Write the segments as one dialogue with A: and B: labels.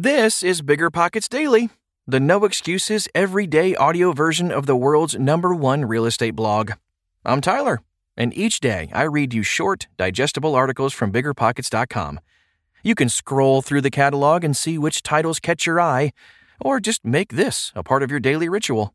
A: This is Bigger Pockets Daily, the no excuses everyday audio version of the world's number one real estate blog. I'm Tyler, and each day I read you short, digestible articles from biggerpockets.com. You can scroll through the catalog and see which titles catch your eye, or just make this a part of your daily ritual.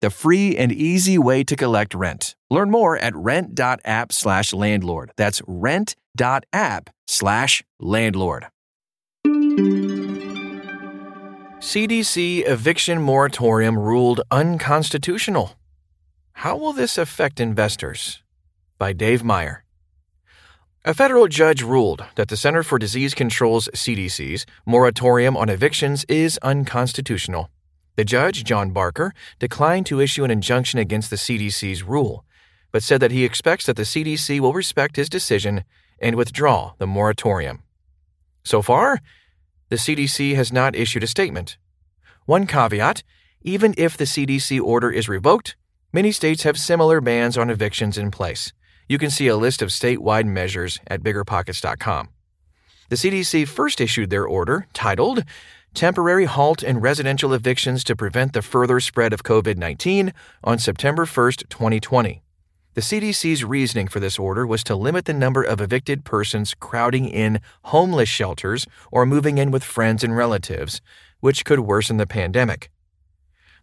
A: the free and easy way to collect rent. Learn more at rent.app slash landlord. That's rent.app slash landlord. CDC eviction moratorium ruled unconstitutional. How will this affect investors? By Dave Meyer. A federal judge ruled that the Center for Disease Control's CDC's moratorium on evictions is unconstitutional. The judge, John Barker, declined to issue an injunction against the CDC's rule, but said that he expects that the CDC will respect his decision and withdraw the moratorium. So far, the CDC has not issued a statement. One caveat even if the CDC order is revoked, many states have similar bans on evictions in place. You can see a list of statewide measures at biggerpockets.com. The CDC first issued their order titled Temporary Halt in Residential Evictions to Prevent the Further Spread of COVID 19 on September 1, 2020. The CDC's reasoning for this order was to limit the number of evicted persons crowding in homeless shelters or moving in with friends and relatives, which could worsen the pandemic.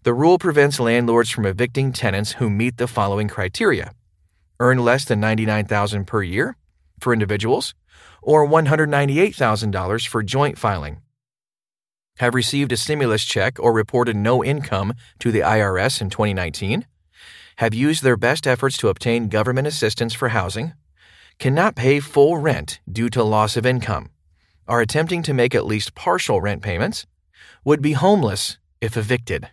A: The rule prevents landlords from evicting tenants who meet the following criteria earn less than 99,000 per year for individuals or $198,000 for joint filing. Have received a stimulus check or reported no income to the IRS in 2019. Have used their best efforts to obtain government assistance for housing. Cannot pay full rent due to loss of income. Are attempting to make at least partial rent payments. Would be homeless if evicted.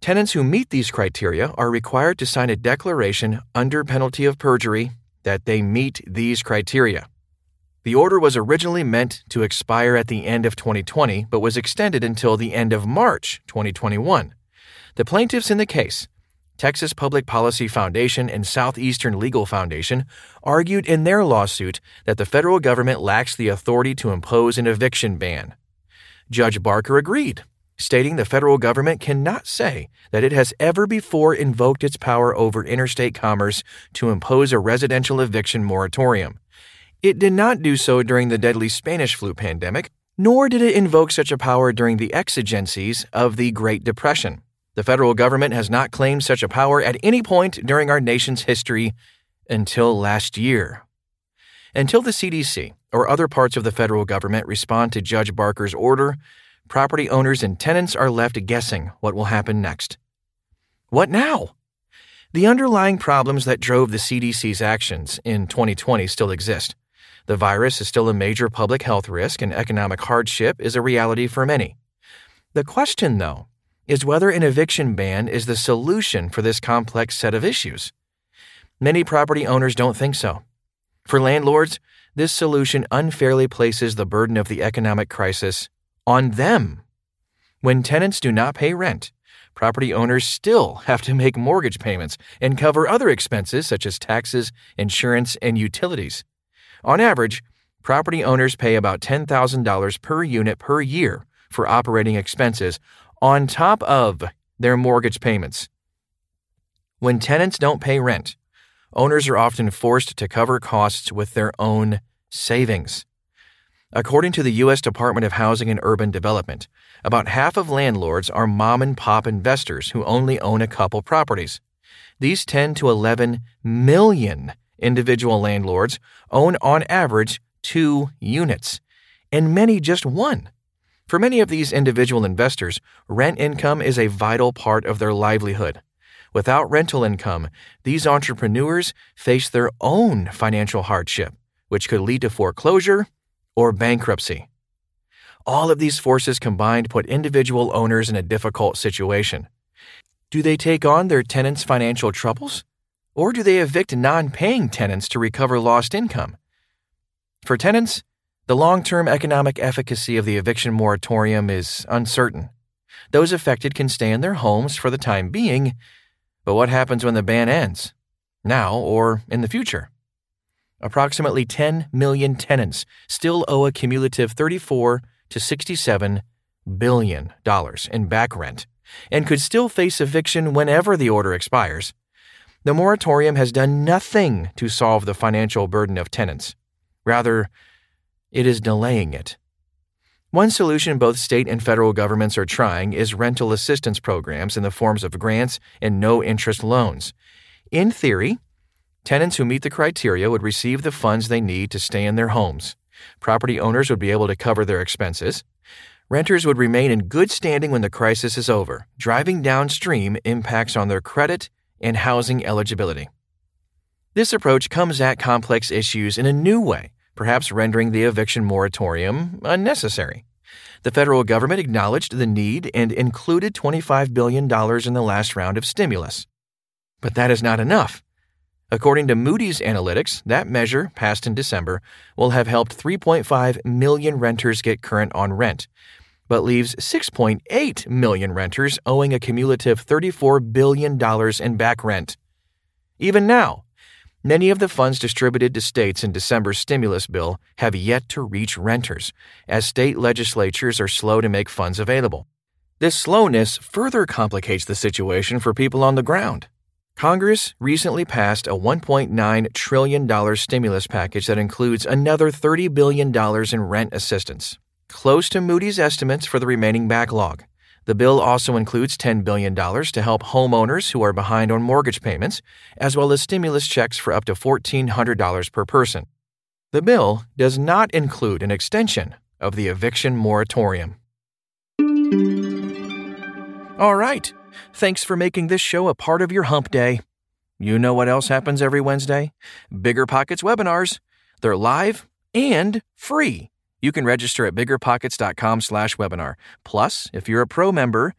A: Tenants who meet these criteria are required to sign a declaration under penalty of perjury that they meet these criteria. The order was originally meant to expire at the end of 2020, but was extended until the end of March 2021. The plaintiffs in the case Texas Public Policy Foundation and Southeastern Legal Foundation argued in their lawsuit that the federal government lacks the authority to impose an eviction ban. Judge Barker agreed, stating the federal government cannot say that it has ever before invoked its power over interstate commerce to impose a residential eviction moratorium. It did not do so during the deadly Spanish flu pandemic, nor did it invoke such a power during the exigencies of the Great Depression. The federal government has not claimed such a power at any point during our nation's history until last year. Until the CDC or other parts of the federal government respond to Judge Barker's order, property owners and tenants are left guessing what will happen next. What now? The underlying problems that drove the CDC's actions in 2020 still exist. The virus is still a major public health risk, and economic hardship is a reality for many. The question, though, is whether an eviction ban is the solution for this complex set of issues. Many property owners don't think so. For landlords, this solution unfairly places the burden of the economic crisis on them. When tenants do not pay rent, property owners still have to make mortgage payments and cover other expenses such as taxes, insurance, and utilities. On average, property owners pay about $10,000 per unit per year for operating expenses on top of their mortgage payments. When tenants don't pay rent, owners are often forced to cover costs with their own savings. According to the U.S. Department of Housing and Urban Development, about half of landlords are mom and pop investors who only own a couple properties. These 10 to 11 million individual landlords own on average two units, and many just one. For many of these individual investors, rent income is a vital part of their livelihood. Without rental income, these entrepreneurs face their own financial hardship, which could lead to foreclosure or bankruptcy. All of these forces combined put individual owners in a difficult situation. Do they take on their tenants' financial troubles? Or do they evict non paying tenants to recover lost income? For tenants, the long term economic efficacy of the eviction moratorium is uncertain. Those affected can stay in their homes for the time being, but what happens when the ban ends? Now or in the future? Approximately 10 million tenants still owe a cumulative 34 to 67 billion dollars in back rent and could still face eviction whenever the order expires. The moratorium has done nothing to solve the financial burden of tenants. Rather, it is delaying it. One solution both state and federal governments are trying is rental assistance programs in the forms of grants and no interest loans. In theory, tenants who meet the criteria would receive the funds they need to stay in their homes. Property owners would be able to cover their expenses. Renters would remain in good standing when the crisis is over, driving downstream impacts on their credit and housing eligibility. This approach comes at complex issues in a new way perhaps rendering the eviction moratorium unnecessary. The federal government acknowledged the need and included $25 billion in the last round of stimulus. But that is not enough. According to Moody's Analytics, that measure, passed in December, will have helped 3.5 million renters get current on rent, but leaves 6.8 million renters owing a cumulative $34 billion in back rent. Even now, Many of the funds distributed to states in December's stimulus bill have yet to reach renters, as state legislatures are slow to make funds available. This slowness further complicates the situation for people on the ground. Congress recently passed a $1.9 trillion stimulus package that includes another $30 billion in rent assistance, close to Moody's estimates for the remaining backlog. The bill also includes $10 billion to help homeowners who are behind on mortgage payments, as well as stimulus checks for up to $1,400 per person. The bill does not include an extension of the eviction moratorium. All right. Thanks for making this show a part of your hump day. You know what else happens every Wednesday? Bigger Pockets webinars. They're live and free. You can register at biggerpockets.com/webinar. Plus, if you're a pro member,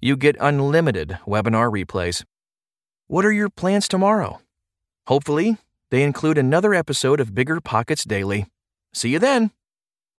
A: you get unlimited webinar replays. What are your plans tomorrow? Hopefully, they include another episode of Bigger Pockets Daily. See you then.